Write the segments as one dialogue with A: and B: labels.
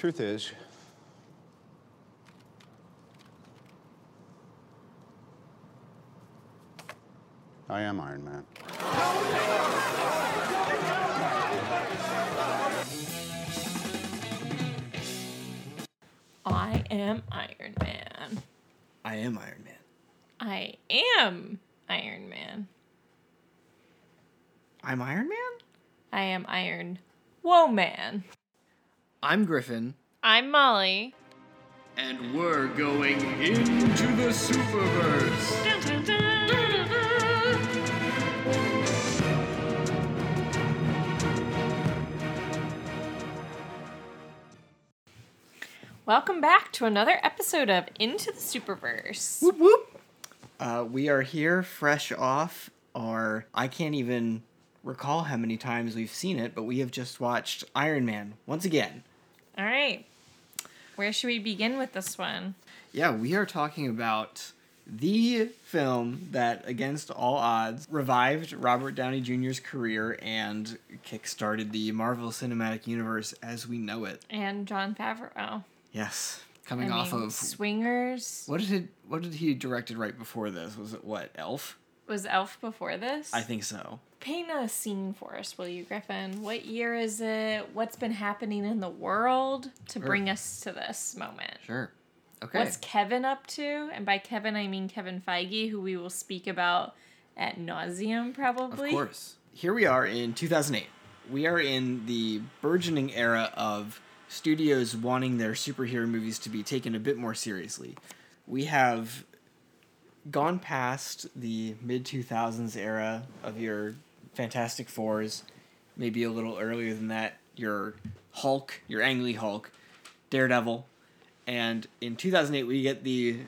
A: Truth is, I am Iron Man.
B: I am Iron Man.
C: I am Iron Man.
B: I am Iron Man.
C: I'm Iron Man?
B: I am Iron Woman.
C: I'm Griffin.
B: I'm Molly.
C: And we're going into the Superverse.
B: Dun, dun, dun, dun, dun, dun. Welcome back to another episode of Into the Superverse.
C: Whoop whoop. Uh, we are here fresh off our. I can't even recall how many times we've seen it, but we have just watched Iron Man once again.
B: All right. Where should we begin with this one?
C: Yeah, we are talking about the film that, against all odds, revived Robert Downey Jr.'s career and kickstarted the Marvel Cinematic Universe as we know it.
B: And Jon Favreau.
C: Yes, coming
B: I
C: off
B: mean,
C: of
B: Swingers.
C: what did it, what did he directed right before this? Was it what Elf?
B: Was Elf before this?
C: I think so.
B: Paint a scene for us, will you, Griffin? What year is it? What's been happening in the world to bring us to this moment?
C: Sure. Okay.
B: What's Kevin up to? And by Kevin, I mean Kevin Feige, who we will speak about at nauseum, probably.
C: Of course. Here we are in 2008. We are in the burgeoning era of studios wanting their superhero movies to be taken a bit more seriously. We have gone past the mid 2000s era of your Fantastic Fours, maybe a little earlier than that, your Hulk, your Ang Lee Hulk, Daredevil, and in 2008 we get the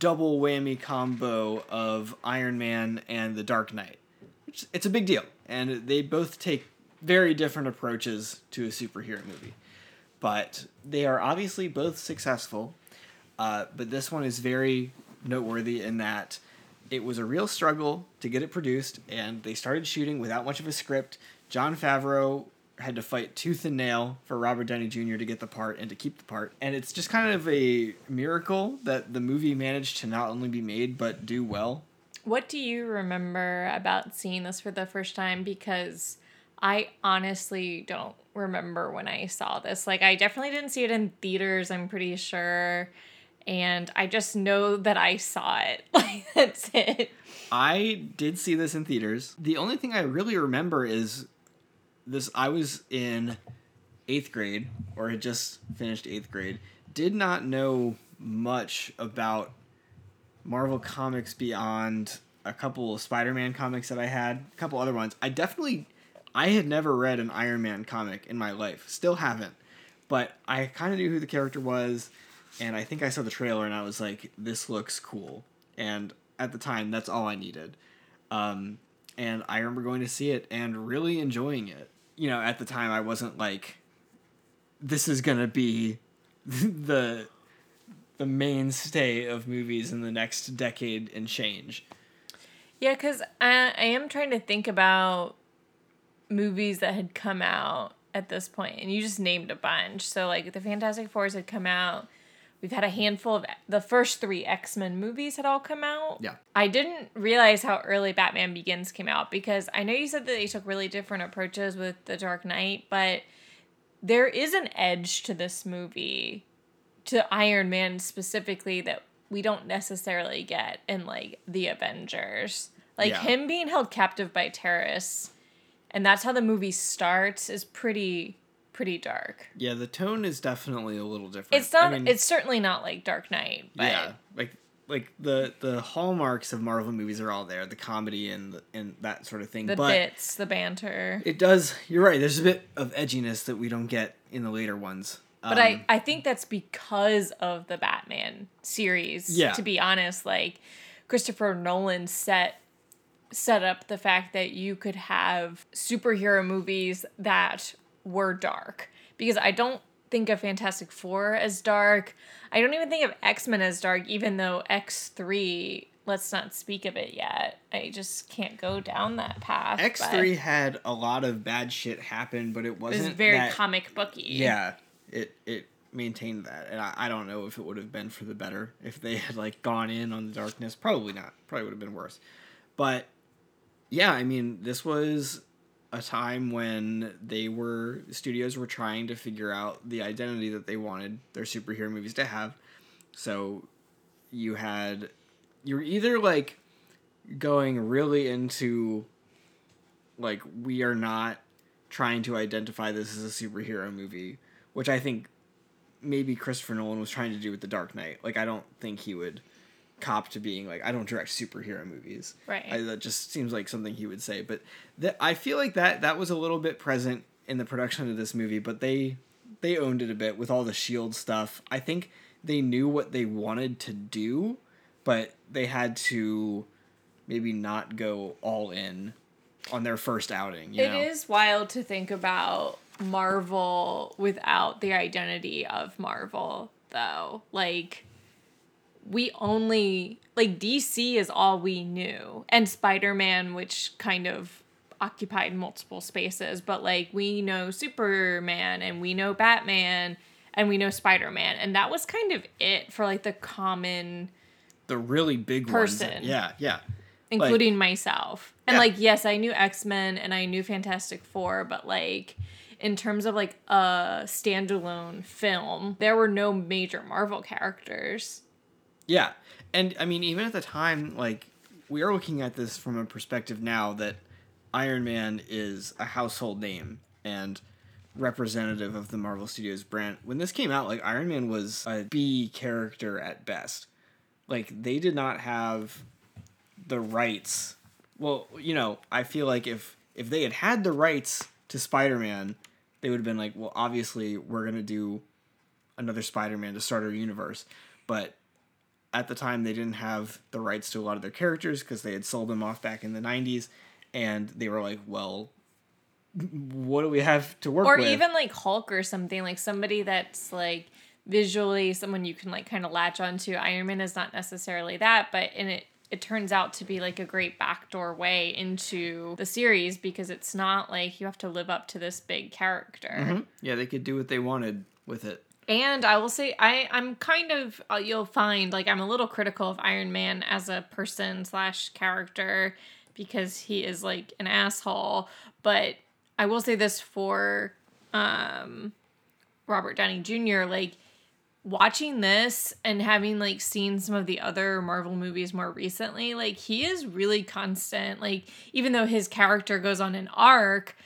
C: double whammy combo of Iron Man and the Dark Knight. It's a big deal, and they both take very different approaches to a superhero movie. But they are obviously both successful. Uh, but this one is very noteworthy in that it was a real struggle to get it produced, and they started shooting without much of a script. Jon Favreau had to fight tooth and nail for Robert Downey Jr. to get the part and to keep the part. And it's just kind of a miracle that the movie managed to not only be made but do well.
B: What do you remember about seeing this for the first time? Because I honestly don't remember when I saw this. Like, I definitely didn't see it in theaters, I'm pretty sure. And I just know that I saw it. Like, that's it.
C: I did see this in theaters. The only thing I really remember is this I was in eighth grade, or had just finished eighth grade, did not know much about Marvel comics beyond a couple of Spider Man comics that I had, a couple other ones. I definitely I had never read an Iron Man comic in my life. Still haven't. But I kind of knew who the character was, and I think I saw the trailer and I was like, this looks cool. And at the time, that's all I needed. Um, and I remember going to see it and really enjoying it. You know, at the time, I wasn't like, this is gonna be the the mainstay of movies in the next decade and change.
B: Yeah, because I, I am trying to think about movies that had come out at this point, and you just named a bunch. So, like, the Fantastic Fours had come out. We've had a handful of the first three X Men movies had all come out.
C: Yeah.
B: I didn't realize how early Batman Begins came out because I know you said that they took really different approaches with The Dark Knight, but there is an edge to this movie, to Iron Man specifically, that we don't necessarily get in like the Avengers. Like
C: Yeah.
B: him being held captive by terrorists, and that's how the movie starts, is pretty pretty dark.
C: Yeah, the tone is definitely a little different.
B: It's not.
C: I mean,
B: it's certainly not like Dark Knight, but
C: yeah, like like the the hallmarks of Marvel movies are all there, the comedy and the, and that sort of thing.
B: the
C: but
B: bits, the banter.
C: it does. You're right. There's a bit of edginess that we don't get in the later ones.
B: But
C: Um,
B: I, I think that's because of the Batman series.
C: Yeah.
B: To be honest, like Christopher Nolan set set up the fact that you could have superhero movies that were dark. Because I don't think of Fantastic Four as dark. I don't even think of X Men as dark, even though X three. Let's not speak of it yet. I just can't go down that path.
C: X three had a lot of bad shit happen, but it
B: It
C: wasn't
B: was very
C: that-
B: comic booky.
C: Yeah, It it maintained that, and I, I don't know if it would have been for the better if they had like gone in on the darkness. Probably not. Probably would have been worse. But yeah, I mean, this was a time when they were studios were trying to figure out the identity that they wanted their superhero movies to have. So you had you're either like going really into like we are not trying to identify this as a superhero movie, which I think maybe Christopher Nolan was trying to do with The Dark Knight. Like I don't think he would cop to being like I don't direct superhero movies.
B: Right.
C: I, that just seems like something he would say. But that I feel like that that was a little bit present in the production of this movie, but they they owned it a bit with all the shield stuff. I think they knew what they wanted to do, but they had to maybe not go all in on their first outing. You
B: It
C: know?
B: is wild to think about Marvel without the identity of Marvel, though. Like, we only, like, DC is all we knew, and Spider Man, which kind of occupied multiple spaces, but like, we know Superman and we know Batman and we know Spider Man, and that was kind of it for like the common
C: the really big ones.
B: Person.
C: Yeah, yeah.
B: including myself. And
C: Yeah.
B: like, yes, I knew X Men and I knew Fantastic Four, but like, in terms of like a standalone film, there were no major Marvel characters.
C: Yeah. And I mean, even at the time, like, we are looking at this from a perspective now that Iron Man is a household name and representative of the Marvel Studios brand. When this came out, like, Iron Man was a B character at best. Like, they did not have the rights. Well, you know, I feel like if if they had had the rights to Spider-Man, they would have been like, well, obviously we're going to do another Spider-Man to start our universe. But at the time they didn't have the rights to a lot of their characters because they had sold them off back in the 90s and they were like well what do we have to work with?
B: Or
C: with
B: even like Hulk or something, like somebody that's like visually someone you can like kind of latch onto. Iron Man is not necessarily that, but in it it turns out to be like a great backdoor way into the series because it's not like you have to live up to this big character. Mm-hmm.
C: yeah they could do what they wanted with it
B: And I will say I I'm kind of uh, you'll find like I'm a little critical of Iron Man as a person slash character because he is like an asshole. But I will say this for um, Robert Downey Jr. Like watching this and having like seen some of the other Marvel movies more recently, like he is really constant. Like even though his character goes on an arc,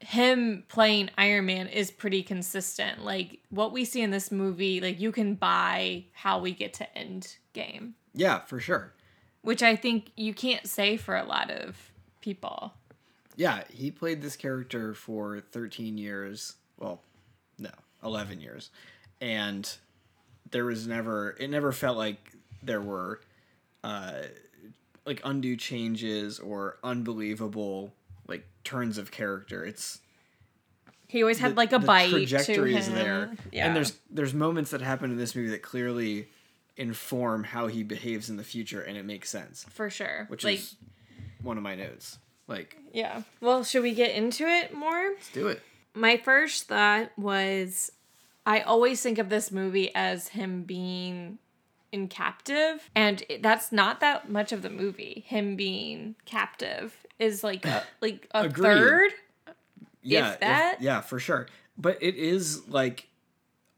B: him playing Iron Man is pretty consistent. Like what we see in this movie, like you can buy how we get to end game,
C: yeah for sure
B: which I think you can't say for a lot of people.
C: yeah he played this character for 13 years well no 11 years and there was never it never felt like there were uh like undue changes or unbelievable like turns of character it's
B: He always had
C: the-
B: like a
C: the
B: bite
C: trajectory
B: to
C: is
B: him.
C: there
B: Yeah.
C: and there's there's moments that happen in this movie that clearly inform how he behaves in the future and it makes sense
B: for sure.
C: which
B: like
C: is one of my notes like
B: yeah. Well, should we get into it more?
C: let's do it
B: my first thought was I always think of this movie as him being in captive and it- that's not that much of the movie him being captive is like a, like a
C: Agreed.
B: third
C: yeah if-
B: that?
C: yeah for sure but it is like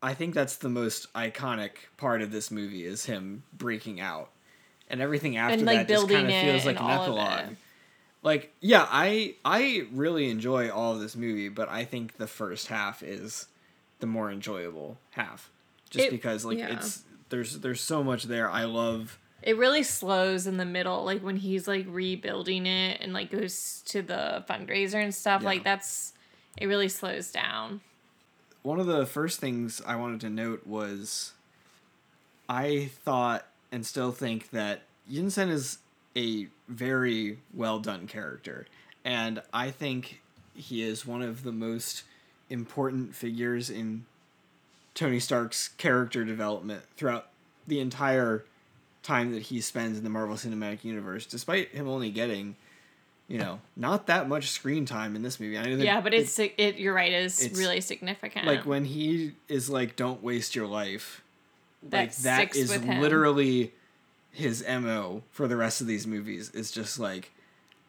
C: i think that's the most iconic part of this movie is him breaking out and everything after
B: And, like,
C: that just kind of feels like an epilogue like yeah i i really enjoy all of this movie but i think the first half is the more enjoyable half just
B: It-
C: because like
B: yeah.
C: it's there's there's so much there i love
B: it really slows in the middle like when he's like rebuilding it and like goes to the fundraiser and stuff
C: Yeah.
B: like that's it really slows down
C: one of the first things I wanted to note was I thought and still think that Yinsen is a very well done character. And I think he is one of the most important figures in Tony Stark's character development throughout the entire time that he spends in the Marvel Cinematic Universe, despite him only getting you know, not that much screen time in this movie. I
B: Yeah, but it's it, it you're right, it's,
C: it's-
B: really significant.
C: like when he is like, "Don't waste your life."
B: That
C: like that is literally his mo for the rest of these movies. Is just like,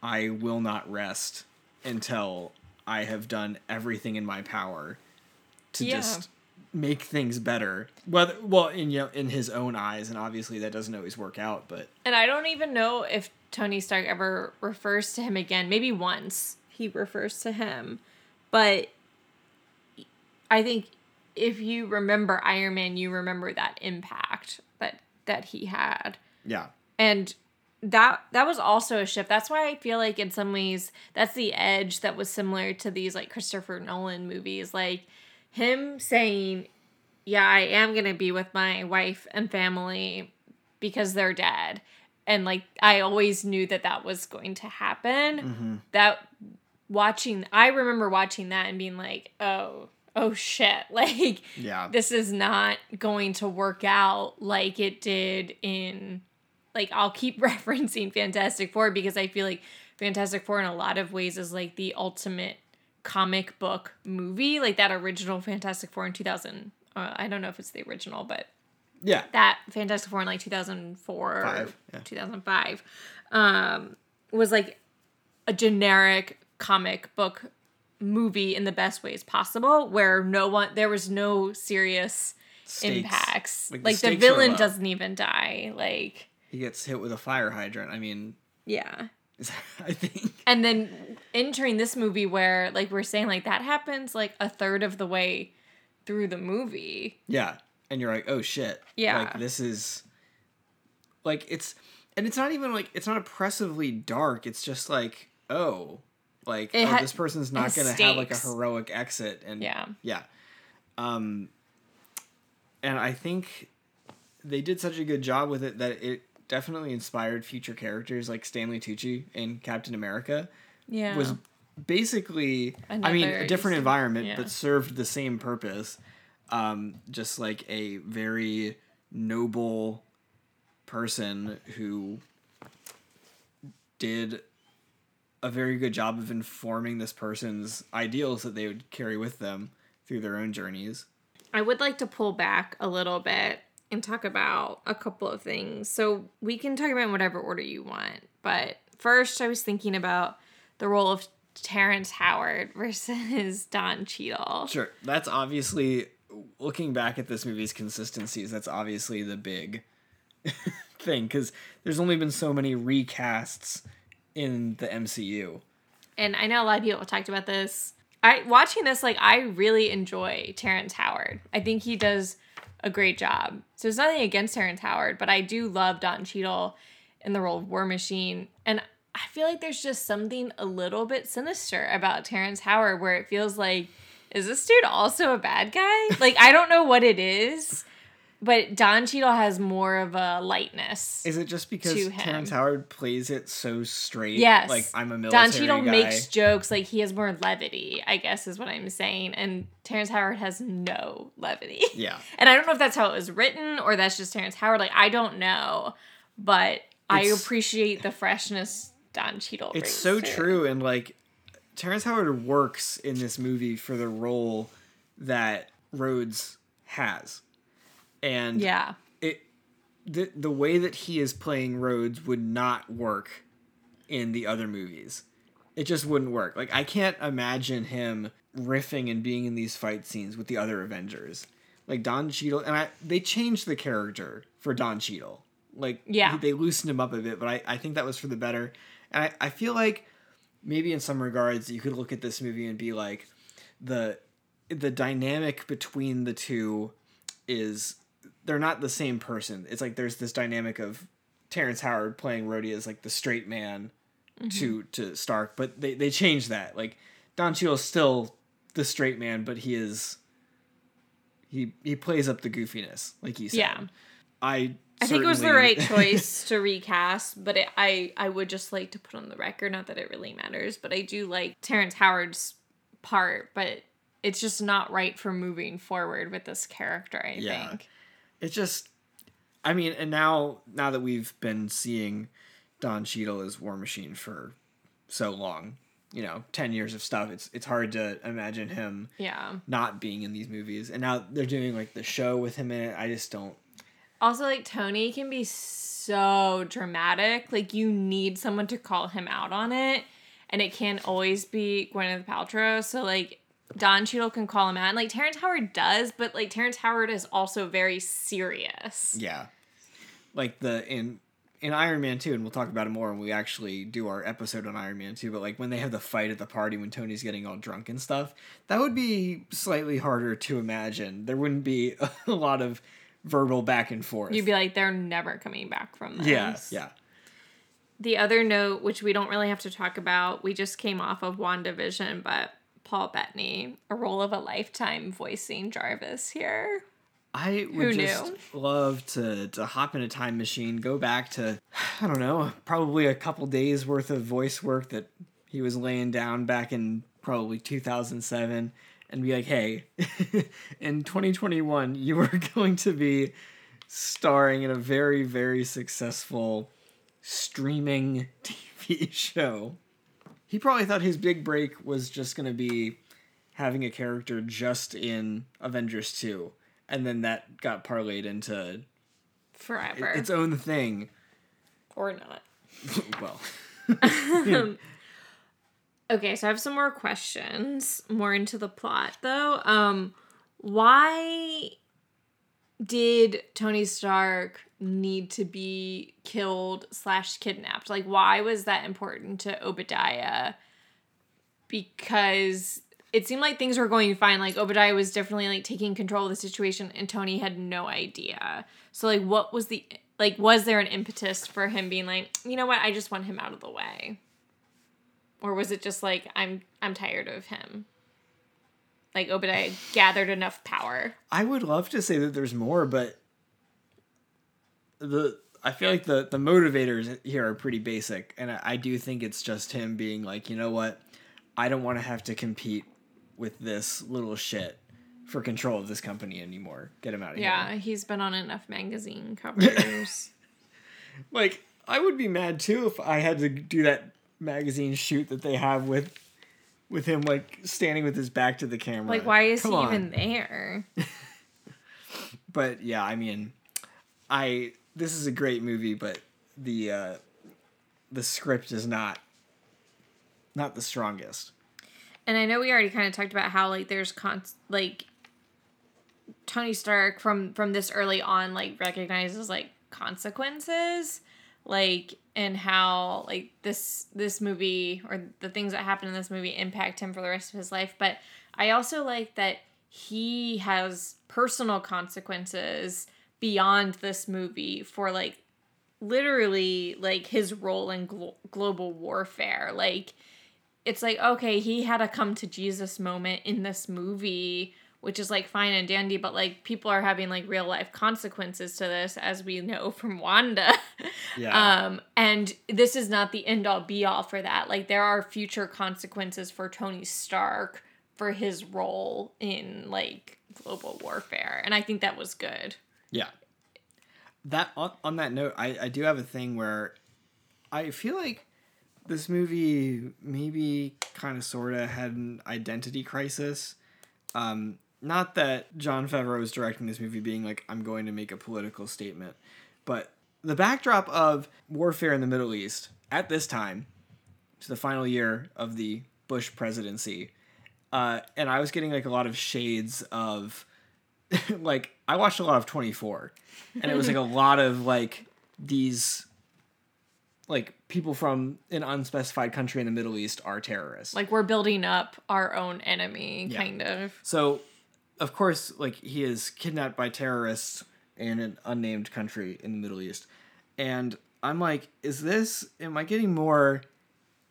C: I will not rest until I have done everything in my power to
B: Yeah.
C: just make things better. Whether well, in you know, in his own eyes, and obviously that doesn't always work out. But
B: And I don't even know if Tony Stark ever refers to him again. Maybe once he refers to him. But I think if you remember Iron Man, you remember that impact that that he had.
C: yeah,
B: And that that was also a shift. That's why I feel like in some ways that's the edge that was similar to these like Christopher Nolan movies. Like him saying, Yeah, I am gonna be with my wife and family because they're dead. And like I always knew that that was going to happen. Mm-hmm. That watching I remember watching that and being like, "Oh, oh shit." Like
C: yeah,
B: this is not going to work out like it did in like I'll keep referencing Fantastic Four because I feel like Fantastic Four in a lot of ways is like the ultimate comic book movie like that original Fantastic Four in 2000 uh, I don't know if it's the original but
C: yeah.
B: that Fantastic Four in like 2004,
C: Five, yeah.
B: 2005, um, was like a generic comic book movie in the best ways possible where no one there was no serious
C: Stakes.
B: impacts
C: Like,
B: like,
C: the
B: the, villain doesn't even die like
C: He gets hit with a fire hydrant. I mean,
B: yeah
C: I think.
B: and then entering this movie where like we're saying like that happens like a third of the way through the movie
C: Yeah. And you're like, oh shit.
B: Yeah.
C: Like this is like it's and it's not even like it's not oppressively dark. It's just like, oh, like oh,
B: ha-
C: this person's not gonna have like a heroic exit and
B: Yeah.
C: Yeah. Um and I think they did such a good job with it that it definitely inspired future characters like Stanley Tucci in Captain America
B: yeah
C: was basically I mean a different
B: Easter-
C: environment
B: yeah.
C: but served the same purpose. Um, just like a very noble person who did a very good job of informing this person's ideals that they would carry with them through their own journeys.
B: I would like to pull back a little bit and talk about a couple of things. So we can talk about whatever order you want. But first, I was thinking about the role of Terrence Howard versus Don Cheadle.
C: Sure, that's obviously looking back at this movie's consistencies. That's obviously the big thing because there's only been so many recasts in the MCU.
B: And I know a lot of people have talked about this. I watching this, like I really enjoy Terrence Howard. I think he does a great job. So there's nothing against Terrence Howard, but I do love Don Cheadle in the role of War Machine. And I feel like there's just something a little bit sinister about Terrence Howard where it feels like, is this dude also a bad guy? like I don't know what it is, but Don Cheadle has more of a lightness.
C: Is it just because Terrence. Howard plays it so straight?
B: Yes.
C: Like I'm a military
B: Don Cheadle
C: guy.
B: makes jokes like he has more levity, I guess is what I'm saying, and Terrence Howard has no levity.
C: Yeah.
B: And I don't know if that's how it was written or that's just Terrence Howard. Like I don't know, but I appreciate the freshness Don Cheadle. Brings.
C: It's so
B: to
C: true, and like Terrence Howard works in this movie for the role that Rhodes has, and
B: Yeah,
C: it the the way that he is playing Rhodes would not work in the other movies. It just wouldn't work. Like I can't imagine him riffing and being in these fight scenes with the other Avengers. Like Don Cheadle and I they changed the character for Don Cheadle. Like
B: Yeah.
C: they loosened him up a bit, but I, I think that was for the better. And I, I feel like maybe in some regards you could look at this movie and be like the the dynamic between the two is they're not the same person. It's like there's this dynamic of Terrence Howard playing Rhodey as like the straight man mm-hmm. to to Stark, but they they changed that. Like Don Cheadle's still the straight man, but he is he he plays up the goofiness, like you said.
B: Yeah.
C: I
B: I think it was the right choice to recast, but it, I I would just like to put on the record, not that it really matters, but I do like Terrence Howard's part, but it's just not right for moving forward with this character. I
C: Yeah.
B: think.
C: It just I mean, and now now that we've been seeing Don Cheadle as War Machine for so long. You know, ten years of stuff. It's it's hard to imagine him
B: Yeah.
C: not being in these movies. And now they're doing like the show with him in it. I just don't.
B: Also, like Tony can be so dramatic. Like you need someone to call him out on it, and it can't always be Gwyneth Paltrow. So like Don Cheadle can call him out, and like Terrence Howard does, but like Terrence Howard is also very serious.
C: Yeah, like the in in Iron Man 2, and we'll talk about it more when we actually do our episode on Iron Man 2, but like when they have the fight at the party when Tony's getting all drunk and stuff, that would be slightly harder to imagine. There wouldn't be a lot of verbal back and forth.
B: You'd be like, they're never coming back from this.
C: yeah, yeah.
B: The other note, which we don't really have to talk about, we just came off of WandaVision, but Paul Bettany, a role of a lifetime voicing Jarvis here.
C: I would just love to to hop in a time machine, go back to I don't know, probably a couple days worth of voice work that he was laying down back in probably 2007 and be like, "Hey, in 2021, you are going to be starring in a very very successful streaming TV show." He probably thought his big break was just going to be having a character just in Avengers 2 and then that got parlayed into
B: Forever.
C: its own thing.
B: or not.
C: well,
B: Okay, so I have some more questions, more into the plot though. Um why did Tony Stark need to be killed slash kidnapped? Like why was that important to Obadiah? Because it seemed like things were going fine. Like Obadiah was definitely like taking control of the situation and Tony had no idea. So like what was the like was there an impetus for him being like, you know what, I just want him out of the way? Or was it just like I'm I'm tired of him? Like Obadiah gathered enough power.
C: I would love to say that there's more, but the I feel like the the motivators here are pretty basic, and I, I do think it's just him being like, you know what, I don't want to have to compete with this little shit for control of this company anymore. Get him out of
B: Yeah,
C: here.
B: Yeah, he's been on enough magazine covers.
C: Like I would be mad too if I had to do that magazine shoot that they have with with him like standing with his back to the camera.
B: like why is
C: Come
B: he
C: on.
B: even there?
C: but yeah, I mean, I this is a great movie, but the uh, the script is not not the strongest.
B: And I know we already kind of talked about how like there's con like Tony Stark from from this early on like recognizes like consequences like and how like this this movie or the things that happen in this movie impact him for the rest of his life but I also like that he has personal consequences beyond this movie for like literally like his role in glo- global warfare. Like it's like okay he had a come to jesus moment in this movie which is like fine and dandy but like people are having like real life consequences to this as we know from wanda.
C: Yeah.
B: um and this is not the end all be all for that. Like there are future consequences for tony stark for his role in like global warfare and i think that was good
C: Yeah. That on, on that note, I, I do have a thing where I feel like this movie maybe kind of sort of had an identity crisis. Um, not that Jon Favreau is directing this movie being like, I'm going to make a political statement, but the backdrop of warfare in the Middle East at this time, to the final year of the Bush presidency, uh, and I was getting like a lot of shades of like I watched a lot of 24 and it was like a lot of like these like people from an unspecified country in the Middle East are terrorists.
B: like we're building up our own enemy
C: Yeah.
B: kind of
C: so of course like he is kidnapped by terrorists in an unnamed country in the Middle East. And I'm like is this am I getting more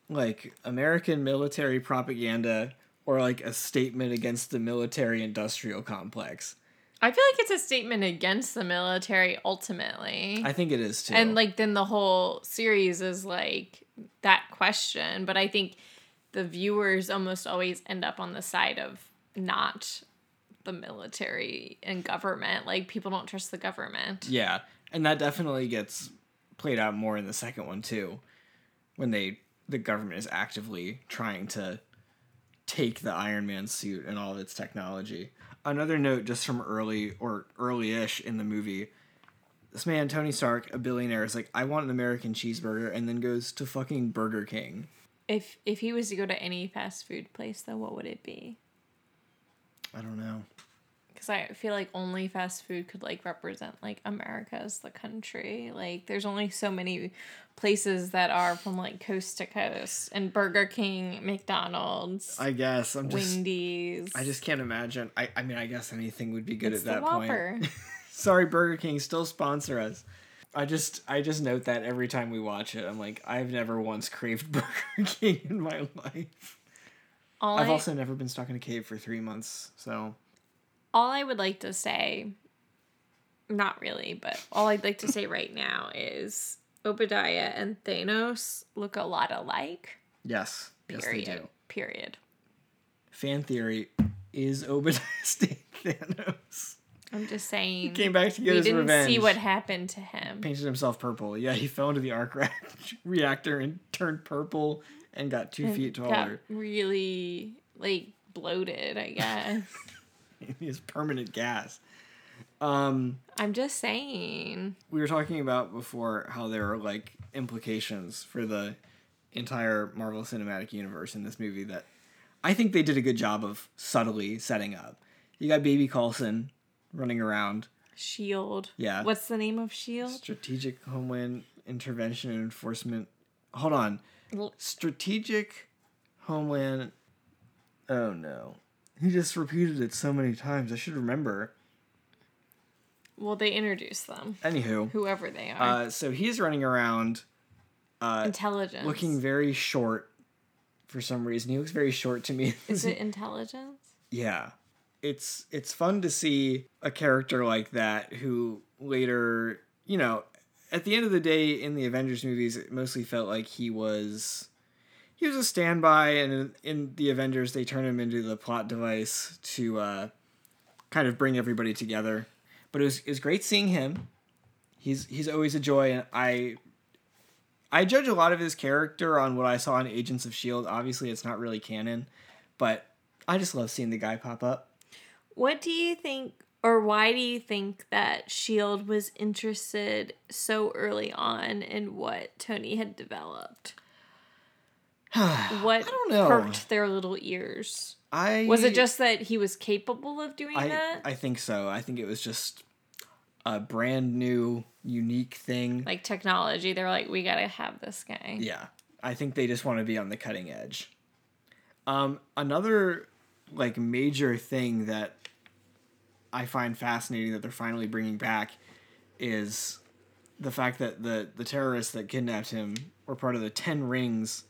C: like American military propaganda or like a statement against the military industrial complex?
B: I feel like it's a statement against the military ultimately.
C: I think it is too.
B: and like then the whole series is like that question, but I think the viewers almost always end up on the side of not the military and government. Like people don't trust the government.
C: Yeah, and that definitely gets played out more in the second one too, when they the government is actively trying to take the Iron Man suit and all of its technology. Another note just from early or early-ish in the movie. This man, Tony Stark, a billionaire, is like, I want an American cheeseburger, and then goes to fucking Burger King.
B: If if he was to go to any fast food place, though, what would it be?
C: I don't know.
B: Because I feel like only fast food could like represent like America as the country. Like there's only so many places that are from like coast to coast, and Burger King, McDonald's,
C: I guess I'm just.
B: Wendy's.
C: I just can't imagine. I, I mean, I guess anything would be good
B: it's
C: at that
B: Whopper.
C: point. Sorry, Burger King, still sponsor us. I just I just note that every time we watch it, I'm like, I've never once craved Burger King in my life.
B: all
C: I've
B: I,
C: also never been stuck in a cave for three months, so
B: all I would like to say, not really, but all I'd like to say right now is Obadiah and Thanos look a lot alike.
C: yes, yes they do.
B: Period.
C: Fan theory is Obadiah Stane Thanos.
B: I'm just saying.
C: He Came back to get his revenge.
B: we didn't see what happened to him.
C: Painted himself purple. Yeah, he fell into the arc reactor and turned purple and got two feet taller.
B: Got
C: taller.
B: really like bloated, I guess.
C: has permanent gas. Um,
B: I'm just saying.
C: we were talking about before how there are like implications for the entire Marvel Cinematic Universe in this movie that I think they did a good job of subtly setting up. You got Baby Coulson running around,
B: Shield.
C: Yeah.
B: What's the name of Shield?
C: Strategic Homeland Intervention and Enforcement. Hold on. Strategic Homeland. Oh no. He just repeated it so many times. I should remember.
B: Well, they introduced them.
C: Anywho,
B: Whoever they are.
C: uh, so he's running around uh,
B: intelligence.
C: looking very short for some reason. He looks very short to me.
B: Is it intelligence?
C: yeah. It's it's fun to see a character like that who later, you know, at the end of the day in the Avengers movies it mostly felt like he was he was a standby and in, in the Avengers they turn him into the plot device to uh kind of bring everybody together. But it was it was great seeing him. He's he's always a joy and I I judge a lot of his character on what I saw in Agents of Shield. Obviously, it's not really canon, but I just love seeing the guy pop up.
B: What do you think, or why do you think that Shield was interested so early on in what Tony had developed? What
C: I don't know.
B: perked their little ears?
C: I
B: Was it just that he was capable of doing
C: I
B: that?
C: I think so. I think it was just a brand new, unique thing.
B: like technology, they're like, we gotta have this guy.
C: Yeah, I think they just want to be on the cutting edge. Um, another like major thing that I find fascinating that they're finally bringing back is the fact that the the terrorists that kidnapped him were part of the Ten Rings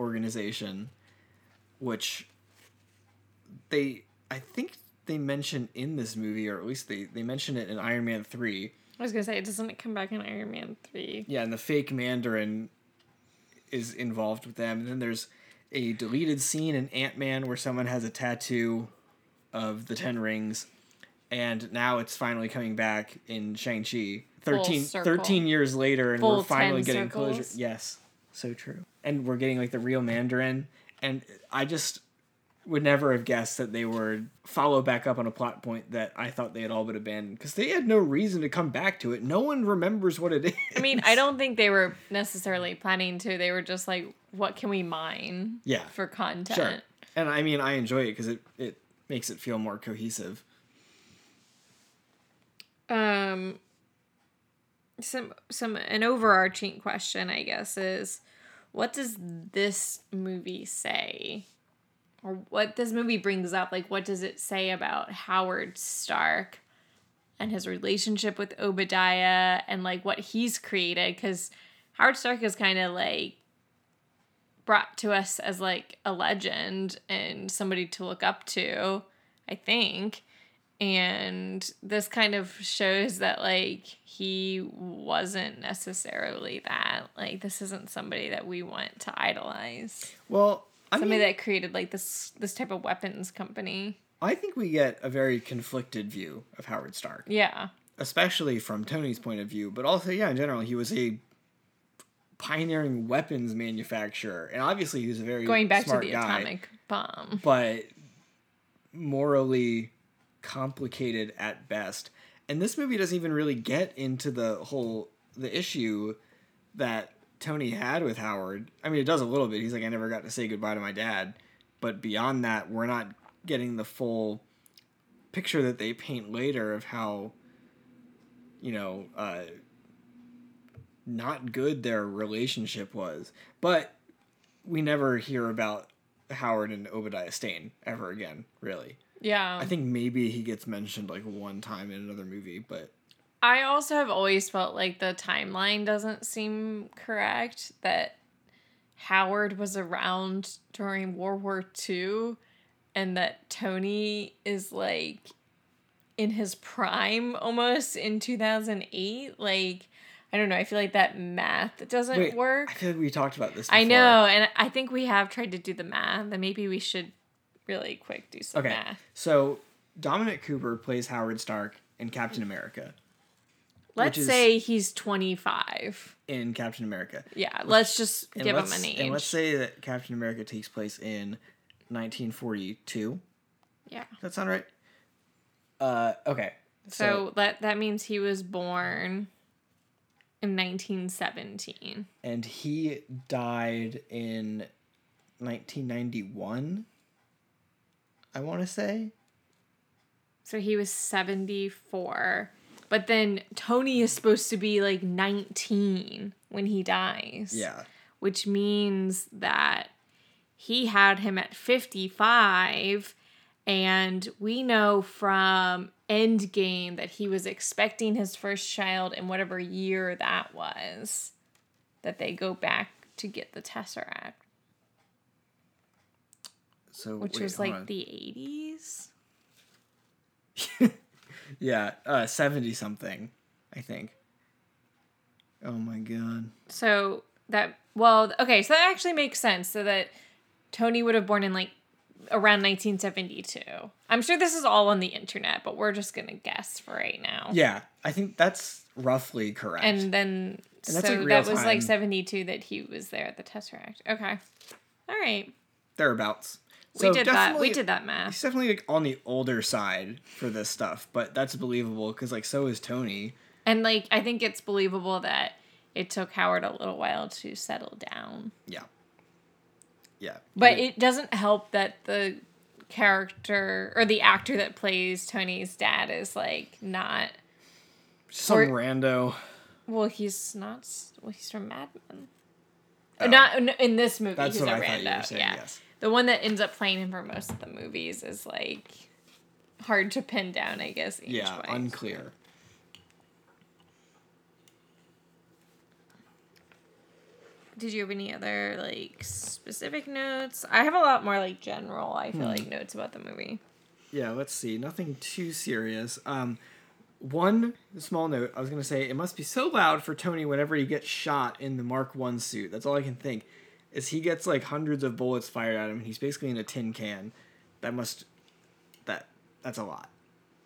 C: organization, which they I think they mention in this movie, or at least they they mention it in Iron Man three.
B: I was gonna say, it doesn't it come back in Iron Man 3?
C: Yeah, and the fake Mandarin is involved with them. And then there's a deleted scene in Ant Man where someone has a tattoo of the Ten Rings. And now it's finally coming back in Shang-Chi. 13, 13 years later, and
B: Full
C: we're finally
B: 10
C: getting closure. Yes, so true. And we're getting like the real Mandarin. And I just would never have guessed that they would follow back up on a plot point that I thought they had all but abandoned because they had no reason to come back to it. No one remembers what it is.
B: I mean, I don't think they were necessarily planning to. They were just like, what can we mine
C: Yeah.
B: for content?
C: Sure. And I mean, I enjoy it because it, it makes it feel more cohesive.
B: Um, some some an overarching question, I guess, is what does this movie say, or what this movie brings up? Like, what does it say about Howard Stark and his relationship with Obadiah, and like what he's created? Because Howard Stark is kind of like brought to us as like a legend and somebody to look up to, I think. And this kind of shows that like he wasn't necessarily that. Like this isn't somebody that we want to idolize.
C: Well, I
B: Somebody
C: mean,
B: that created like this this type of weapons company.
C: I think we get a very conflicted view of Howard Stark,
B: Yeah.
C: especially from Tony's point of view, but also, yeah, in general, he was a pioneering weapons manufacturer, and obviously he's a very
B: Going back to the
C: guy,
B: atomic bomb.
C: but morally complicated at best. And this movie doesn't even really get into the whole the issue that Tony had with Howard. I mean, it does a little bit. He's like, I never got to say goodbye to my dad. But beyond that, we're not getting the full picture that they paint later of how, you know, uh, not good their relationship was. But we never hear about Howard and Obadiah Stane ever again, really.
B: Yeah.
C: I think maybe he gets mentioned like one time in another movie, but
B: I also have always felt like the timeline doesn't seem correct that Howard was around during World War II and that Tony is like in his prime almost in 2008 like I don't know I feel like that math doesn't
C: wait,
B: work
C: I feel like we talked about this.
B: I know and I think we have tried to do the math and maybe we should really quick do some
C: Okay,
B: math
C: so Dominic Cooper plays Howard Stark in Captain America.
B: let's say he's 25
C: In Captain America,
B: yeah let's just give him
C: let's-
B: an age
C: And let's say that Captain America takes place in 1942.
B: yeah
C: Does that sound right? Uh, okay.
B: So, that that means he was born in 1917.
C: and he died in 1991. I want to say.
B: So he was 74. But then Tony is supposed to be like 19 when he dies.
C: Yeah.
B: Which means that he had him at 55 and we know from Endgame that he was expecting his first child in whatever year that was that they go back to get the Tesseract.
C: So
B: which
C: wait,
B: was like
C: on.
B: the 80s.
C: yeah, uh, 70 something, I think. Oh my god.
B: So that well, okay, so that actually makes sense. So that Tony would have born in like around 1972. I'm sure this is all on the internet, but we're just gonna guess for right now.
C: Yeah, I think that's roughly correct.
B: And then
C: And
B: so
C: like,
B: that was like 72 that he was there at the Tesseract. Okay. All right.
C: thereabouts.
B: We did that. We did that math.
C: He's definitely like on the older side for this stuff, but that's believable because like so is Tony.
B: And like I think it's believable that it took Howard a little while to settle down.
C: Yeah. Yeah.
B: But it doesn't help that the character or the actor that plays Tony's dad is like not
C: some
B: or-
C: rando.
B: well he's not well he's from Mad Men.
C: Oh.
B: Not in- in this movie.
C: That's
B: he's
C: what
B: a
C: I thought you were saying,
B: yeah.
C: yes.
B: The one that ends up playing him for most of the movies is like hard to pin down, I guess.
C: Yeah,
B: age-wise.
C: unclear.
B: Did you have any other like specific notes? I have a lot more like general. I
C: Hmm.
B: feel like notes about the movie.
C: Yeah, let's see. Nothing too serious. Um, one small note. I was gonna say it must be so loud for Tony whenever he gets shot in the Mark One suit. That's all I can think. Is he gets like hundreds of bullets fired at him, and he's basically in a tin can. That must, that that's a lot,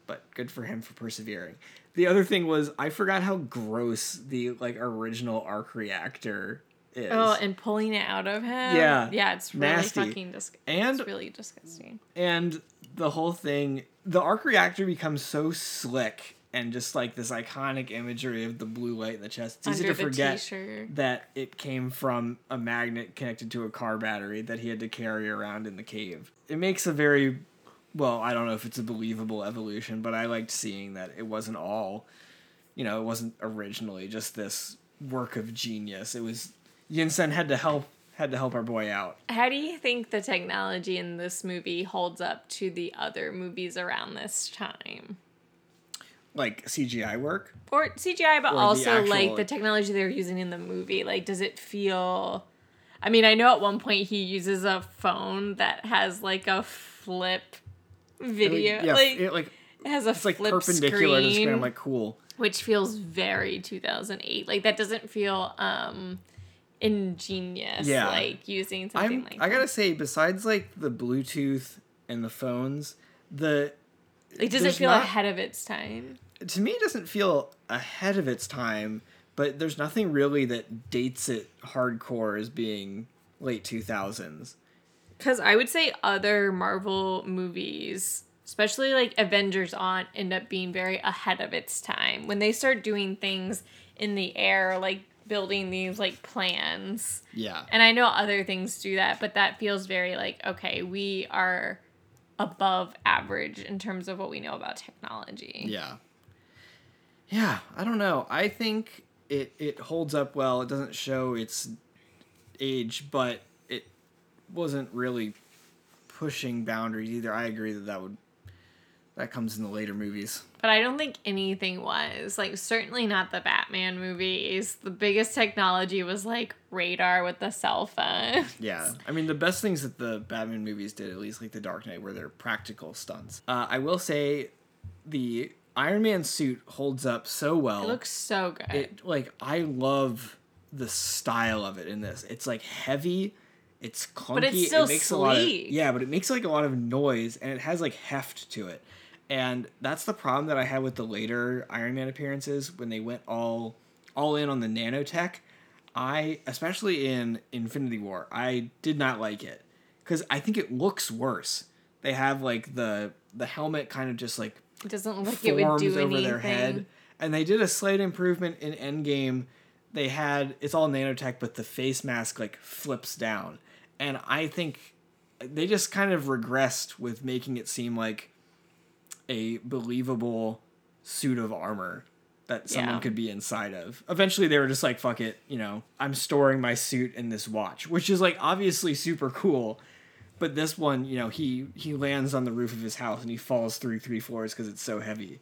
C: but good for him for persevering. The other thing was I forgot how gross the like original arc reactor is.
B: Oh, and pulling it out of him.
C: Yeah,
B: yeah, it's really
C: nasty.
B: fucking disgusting.
C: And-
B: it's really disgusting.
C: and the whole thing the arc reactor becomes so slick and just like this iconic imagery of the blue light in the chest it's easy to forget
B: t-shirt.
C: that it came from a magnet connected to a car battery that he had to carry around in the cave it makes a very well i don't know if it's a believable evolution but i liked seeing that it wasn't all you know it wasn't originally just this work of genius it was yinsen had to help had to help our boy out
B: How do you think the technology in this movie holds up to the other movies around this time?
C: Like cgi work
B: Or CGI, but
C: Or the
B: also
C: actual-
B: like the technology they're using in the movie. Like, does it feel? I mean, I know at one point he uses a phone that has like a flip video.
C: yeah,
B: like,
C: it, like
B: it has a
C: it's like
B: flip
C: perpendicular to the
B: screen,
C: screen. I'm like, cool.
B: which feels very 2008. Like that doesn't feel um ingenious.
C: Yeah.
B: like using something
C: I'm.
B: like
C: I gotta say, besides like the Bluetooth and the phones, the
B: Like, does it feel
C: not-
B: ahead of its time?
C: to me it doesn't feel ahead of its time, but there's nothing really that dates it hardcore as being late 2000s.
B: Because I would say other Marvel movies, especially like Avengers on, end up being very ahead of its time. When they start doing things in the air, like building these like plans.
C: Yeah.
B: And I know other things do that, but that feels very like, okay, we are above average in terms of what we know about technology.
C: Yeah. Yeah, I don't know. I think it it holds up well. It doesn't show its age, but it wasn't really pushing boundaries either. I agree that that would that comes in the later movies.
B: But I don't think anything was. Like, certainly not the Batman movies. The biggest technology was like radar with the cell phone.
C: Yeah, I mean the best things that the Batman movies did, at least like the Dark Knight, were their practical stunts. Uh, I will say, the Iron Man suit holds up so well.
B: It looks so good.
C: it like I love the style of it in this. It's like heavy, it's clunky.
B: But it's still
C: it makes a lot of
B: sleek.
C: yeah, but it makes like a lot of noise and it has like heft to it. And that's the problem that I had with the later Iron Man appearances when they went all all in on the nanotech. I especially in Infinity War, I did not like it cuz I think it looks worse. They have like the the helmet kind of just like
B: it doesn't look like it would do
C: over
B: anything.
C: their head. And they did a slight improvement in Endgame. They had it's all nanotech, but the face mask like flips down. And I think they just kind of regressed with making it seem like a believable suit of armor that someone
B: Yeah.
C: could be inside of. Eventually they were just like, fuck it, you know, I'm storing my suit in this watch, which is like obviously super cool. But this one, you know, he he lands on the roof of his house and he falls through three floors because it's so heavy.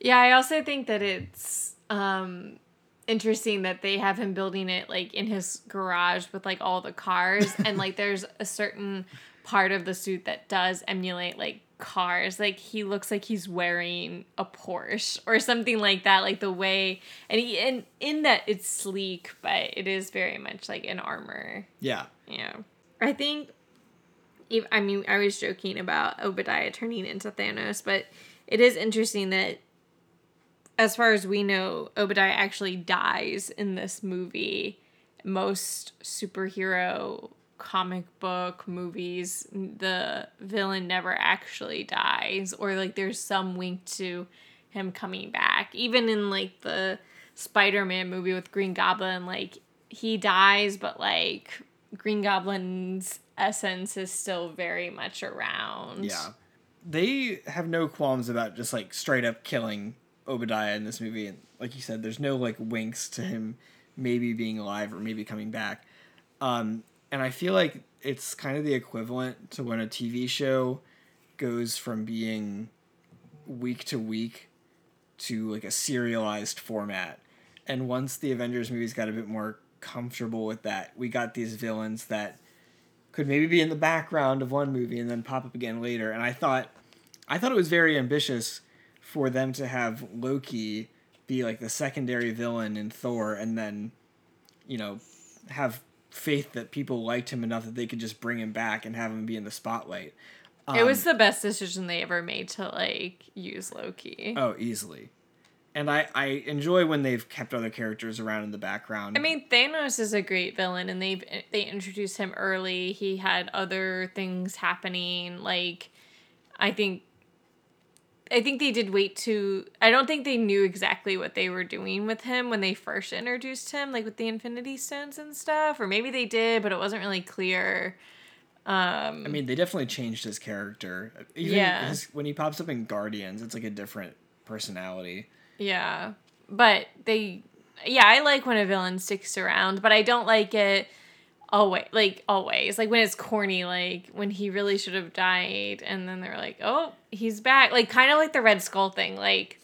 B: Yeah, I also think that it's um interesting that they have him building it like in his garage with like all the cars and like there's a certain part of the suit that does emulate like cars like he looks like he's wearing a Porsche or something like that like the way and he and in that it's sleek but it is very much like an armor
C: Yeah.
B: yeah. I think, ev- I mean, I was joking about Obadiah turning into Thanos, but it is interesting that, as far as we know, Obadiah actually dies in this movie. Most superhero comic book movies, the villain never actually dies, or like there's some wink to him coming back. Even in like the Spider Man movie with Green Goblin, like he dies, but like Green Goblin's essence is still very much around.
C: Yeah. They have no qualms about just like straight up killing Obadiah in this movie. And like you said, there's no like winks to him maybe being alive or maybe coming back. Um, and I feel like it's kind of the equivalent to when a TV show goes from being week to week to like a serialized format. And once the Avengers movies got a bit more comfortable with that, we got these villains that could maybe be in the background of one movie and then pop up again later. And I thought I thought it was very ambitious for them to have Loki be like the secondary villain in Thor and then you know have faith that people liked him enough that they could just bring him back and have him be in the spotlight.
B: it was um, the best decision they ever made to like use Loki.
C: Oh, easily. And I, I enjoy when they've kept other characters around in the background.
B: I mean, Thanos is a great villain, and they they introduced him early. He had other things happening. Like, I think, I think they did wait to. I don't think they knew exactly what they were doing with him when they first introduced him, like with the Infinity Stones and stuff. Or maybe they did, but it wasn't really clear. Um,
C: I mean, they definitely changed his character. Even
B: Yeah.
C: his, when he pops up in Guardians, it's like a different personality.
B: Yeah. But they yeah, I like when a villain sticks around, but I don't like it always like always. Like when it's corny, like when he really should have died and then they're like, "Oh, he's back." Like kind of like the Red Skull thing. Like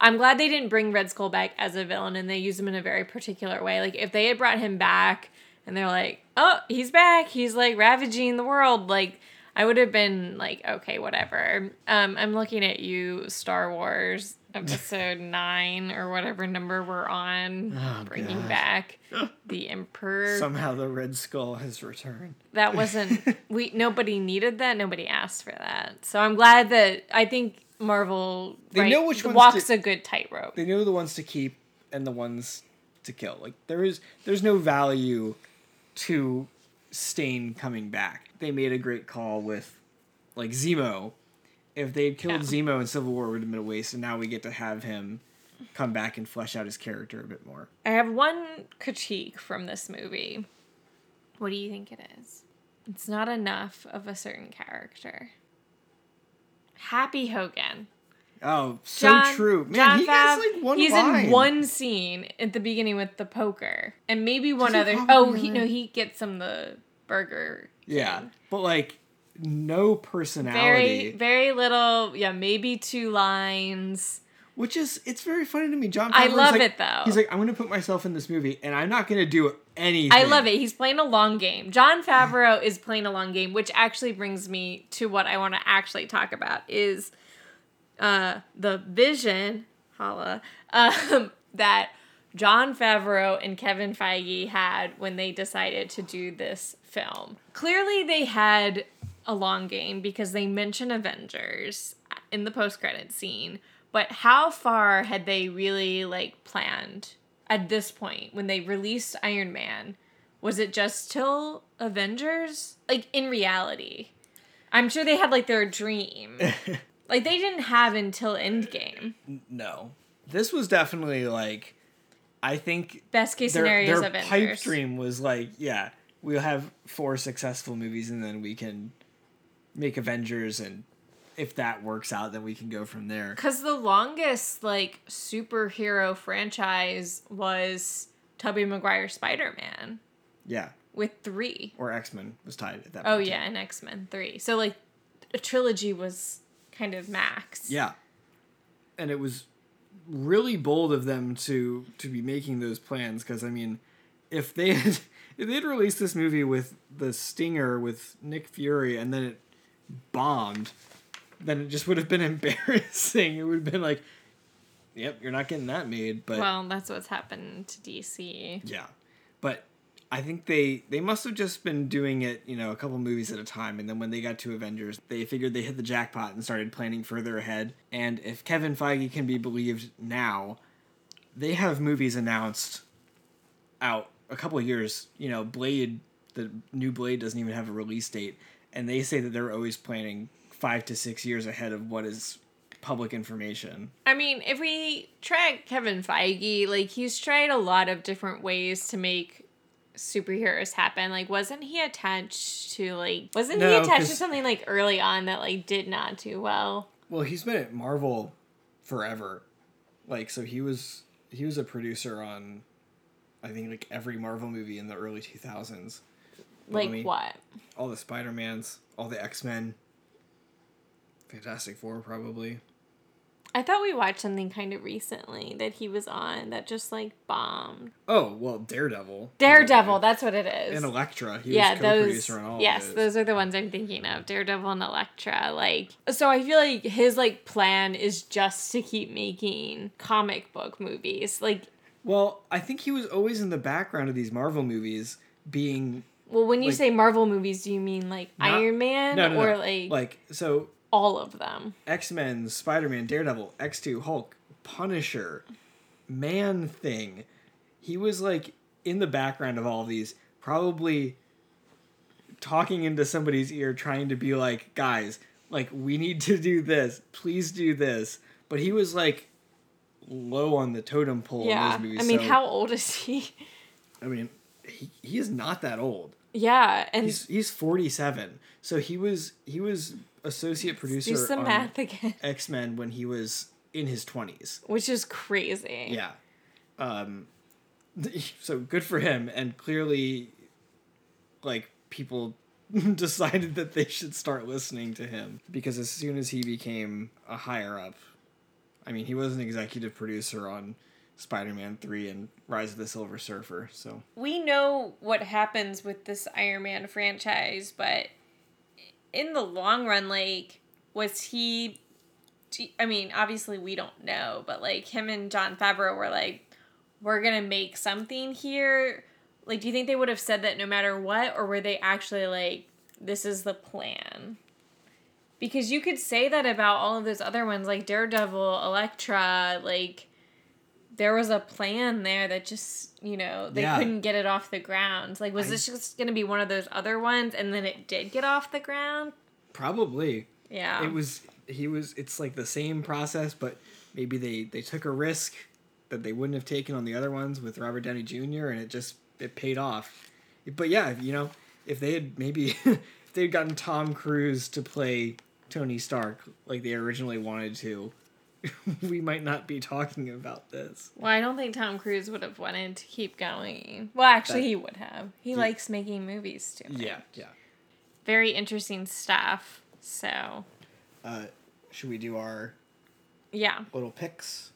B: I'm glad they didn't bring Red Skull back as a villain and they used him in a very particular way. Like if they had brought him back and they're like, "Oh, he's back. He's like ravaging the world." Like I would have been like, "Okay, whatever." Um I'm looking at you Star Wars episode 9 or whatever number we're on
C: Oh,
B: bringing
C: God.
B: back the emperor.
C: Somehow the Red Skull has returned.
B: that wasn't we nobody needed that. Nobody asked for that. So I'm glad that I think Marvel
C: They
B: right,
C: know which
B: walks
C: to-
B: a good tightrope.
C: They know the ones to keep and the ones to kill. Like there is there's no value to Stane coming back. They made a great call with like Zemo. If they had killed
B: Yeah.
C: Zemo in Civil War, it would have been a waste, and now we get to have him come back and flesh out his character a bit more.
B: I have one critique from this movie. What do you think it is? It's not enough of a certain character. Happy Hogan.
C: Oh, so
B: Jon,
C: true. Man,
B: Jon
C: he
B: Fab,
C: has like one
B: he's
C: line.
B: in one scene at the beginning with the poker, and maybe one
C: he
B: other.
C: have
B: Oh, he no, he gets him the burger.
C: Yeah,
B: thing.
C: but like no personality,
B: very very little. Yeah, maybe two lines.
C: which is it's very funny to me. Jon,
B: I
C: Favreau's
B: love
C: like-
B: it, though.
C: He's like, I'm gonna put myself in this movie, and I'm not gonna do anything.
B: I love it. He's playing a long game. Jon Favreau is playing a long game, which actually brings me to what I want to actually talk about is uh, the vision, holla, um, that Jon Favreau and Kevin Feige had when they decided to do this film. Clearly, they had a long game because they mention Avengers in the post-credit scene. But how far had they really like planned at this point when they released Iron Man? Was it just till Avengers? Like in reality, I'm sure they had like their dream. like they didn't have until Endgame.
C: No, this was definitely like, I think
B: Best case
C: their,
B: scenarios
C: their
B: Avengers.
C: pipe dream was like, yeah, we'll have four successful movies, and then we can make Avengers, and if that works out, then we can go from there.
B: Because the longest like superhero franchise was Tobey Maguire Spider Man
C: Yeah,
B: with three.
C: or X Men was tied at that.
B: Oh
C: too.
B: yeah, and X Men three. So like a trilogy was kind of max.
C: Yeah. And it was really bold of them to to be making those plans because I mean, if they had if they'd released this movie with the stinger with Nick Fury and then it bombed, then it just would have been embarrassing. It would have been like, yep, you're not getting that made. But
B: Well, that's what's happened to DC.
C: yeah, but I think they they must have just been doing it, you know, a couple movies at a time, and then when they got to Avengers, they figured they hit the jackpot and started planning further ahead. And if Kevin Feige can be believed now, they have movies announced out a couple of years. You know, Blade, the new Blade doesn't even have a release date, and they say that they're always planning five to six years ahead of what is public information.
B: I mean, if we track Kevin Feige, like he's tried a lot of different ways to make superheroes happen. Like, wasn't he attached to like wasn't he attached to something like early on that like did not do well?
C: Well, he's been at Marvel forever. Like so he was he was a producer on I think like every Marvel movie in the early 2000s.
B: Like
C: I mean,
B: what?
C: All the Spider-Mans, all the X-Men, Fantastic Four probably.
B: I thought we watched something kind of recently that he was on that just like bombed.
C: Oh, well, Daredevil.
B: Daredevil, that's what it is.
C: And Elektra. He
B: yeah,
C: was
B: those.
C: co-producer on all
B: Yes, those are the ones I'm thinking of. Daredevil and Elektra. Like, so I feel like his like plan is just to keep making comic book movies. Like,
C: Well, I think he was always in the background of these Marvel movies being
B: well, when you
C: Like-
B: say Marvel movies, do you mean like
C: Not-
B: Iron Man
C: no, no,
B: or
C: no.
B: like,
C: like so
B: all of them?
C: X Men, Spider Man, Daredevil, X Two, Hulk, Punisher, Man Thing. He was like in the background of all of these, probably talking into somebody's ear, trying to be like, guys, like we need to do this. Please do this. But he was like low on the totem pole in
B: Yeah.
C: those movies.
B: I mean,
C: so-
B: how old is he?
C: I mean, he, he is not that old.
B: Yeah, and
C: He's he's forty seven. So he was he was associate producer
B: do some math again,
C: X Men when he was in his twenties.
B: which is crazy.
C: Yeah. Um, so good for him, and clearly, like people decided that they should start listening to him because as soon as he became a higher up, I mean, he was an executive producer on Spider-Man three and Rise of the Silver Surfer. So
B: we know what happens with this Iron Man franchise, but in the long run, like, was he? I mean, obviously we don't know, but like him and Jon Favreau were like, we're gonna make something here. Like, do you think they would have said that no matter what, or were they actually like, this is the plan? Because you could say that about all of those other ones, like Daredevil, Elektra, like there was a plan there that just you know they
C: Yeah.
B: couldn't get it off the ground. Like, was
C: I-
B: this just gonna be one of those other ones, and then it did get off the ground?
C: Probably.
B: Yeah,
C: It was he was it's like the same process, but maybe they they took a risk that they wouldn't have taken on the other ones with Robert Downey Jr. and it just it paid off. But yeah, you know, if they had maybe if they had gotten Tom Cruise to play Tony Stark like they originally wanted to, we might not be talking about this.
B: Well, I don't think Tom Cruise would have wanted to keep going. Well, actually,
C: That-
B: he would have. He
C: Yeah.
B: likes making movies too.
C: Yeah, yeah.
B: Very interesting stuff. So,
C: Uh, should we do our
B: yeah.
C: little picks?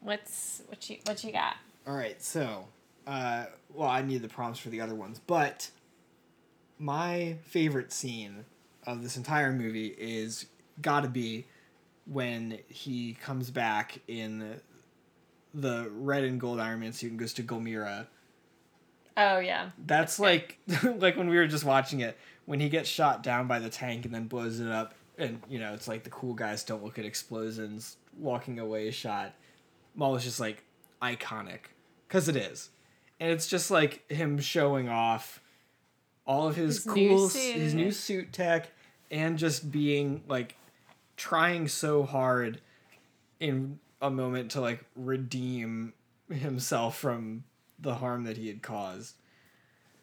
B: What's what you what you got?
C: All right, so, uh, well, I need the prompts for the other ones, but my favorite scene of this entire movie is gotta be when he comes back in the red and gold Iron Man suit and goes to Gulmira.
B: Oh yeah.
C: That's like like when we were just watching it when he gets shot down by the tank and then blows it up and you know it's like the cool guys don't look at explosions walking away shot. Maul is just like iconic because it is, and it's just like him showing off all of his,
B: His new
C: cool
B: suit.
C: his new suit tech and just being like trying so hard in a moment to like redeem himself from the harm that he had caused.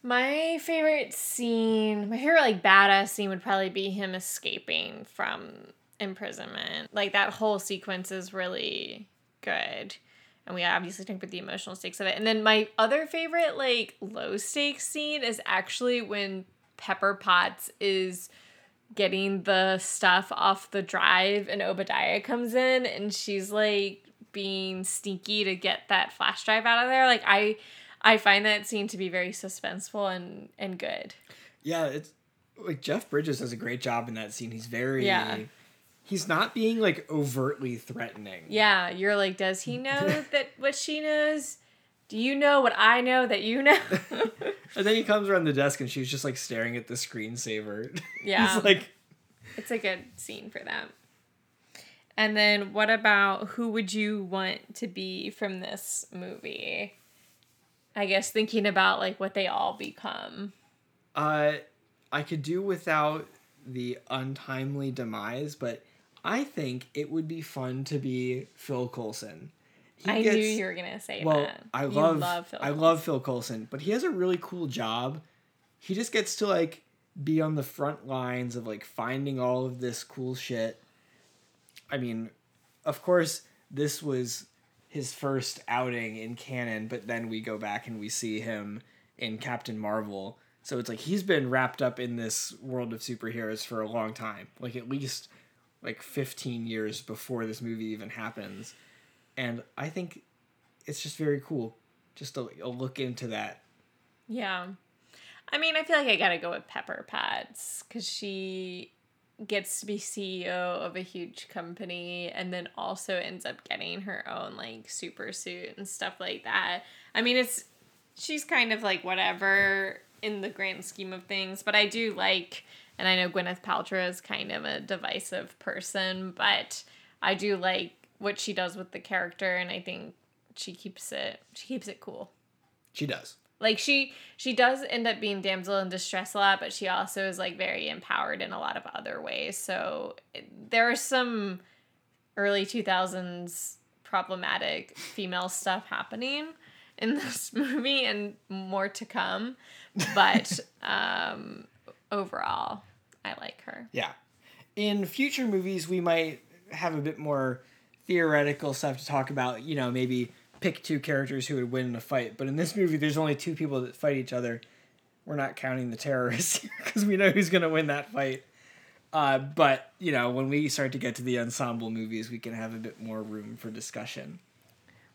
B: My favorite scene, my favorite like badass scene would probably be him escaping from imprisonment. Like that whole sequence is really good. And we obviously talked about the emotional stakes of it. And then my other favorite like low stakes scene is actually when Pepper Potts is getting the stuff off the drive and Obadiah comes in and she's like being sneaky to get that flash drive out of there. Like I I find that scene to be very suspenseful and and good.
C: Yeah, it's like Jeff Bridges does a great job in that scene. He's very
B: Yeah.
C: He's not being like overtly threatening.
B: Yeah, you're like, does he know that what she knows? Do you know what I know that you know?
C: And then he comes around the desk and she's just like staring at the screensaver.
B: Yeah.
C: He's like
B: it's a good scene for them. And then what about who would you want to be from this movie? I guess thinking about like what they all become.
C: uh I could do without the untimely demise, but I think it would be fun to be Phil Coulson.
B: I knew you were gonna say
C: Well,
B: that.
C: I love,
B: Phil
C: I love Phil Coulson, but he has a really cool job. He just gets to like be on the front lines of like finding all of this cool shit. I mean, of course, this was his first outing in canon, but then we go back and we see him in Captain Marvel. So it's like he's been wrapped up in this world of superheroes for a long time, like at least like 15 years before this movie even happens. And I think it's just very cool just a, a uh, look into that.
B: Yeah. I mean, I feel like I gotta go with Pepper Potts because she gets to be CEO of a huge company and then also ends up getting her own like super suit and stuff like that. I mean, it's she's kind of like whatever in the grand scheme of things, but I do like, and I know Gwyneth Paltrow is kind of a divisive person, but I do like what she does with the character, and I think she keeps it she keeps it cool
C: She does.
B: like she she does end up being damsel in distress a lot but she also is like very empowered in a lot of other ways so it- there are some early 2000s problematic female stuff happening in this movie and more to come but um overall i like her
C: Yeah. In future movies, we might have a bit more theoretical stuff to talk about. You know, maybe pick two characters who would win in a fight. But in this movie, there's only two people that fight each other. We're not counting the terrorists because we know who's going to win that fight. Uh, but, you know, when we start to get to the ensemble movies, we can have a bit more room for discussion.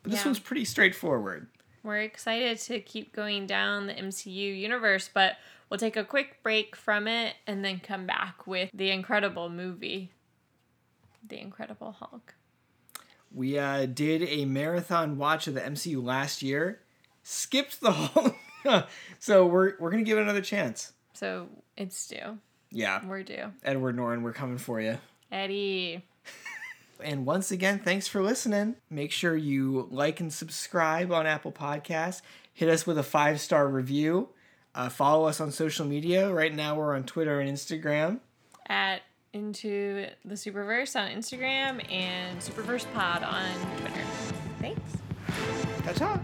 C: But this
B: Yeah.
C: one's pretty straightforward.
B: We're excited to keep going down the MCU universe, but we'll take a quick break from it and then come back with the incredible movie, The Incredible Hulk.
C: We uh, did a marathon watch of the MCU last year, skipped the whole. so we're we're gonna give it another chance.
B: So it's due.
C: Yeah,
B: we're due.
C: Edward Norton, we're coming for you.
B: Eddie.
C: and once again, thanks for listening. Make sure you like and subscribe on Apple Podcasts. Hit us with a five star review. Uh, follow us on social media. Right now, we're on Twitter and Instagram.
B: At into the Superverse on Instagram and Superverse Pod on Twitter. Thanks.
C: That's all.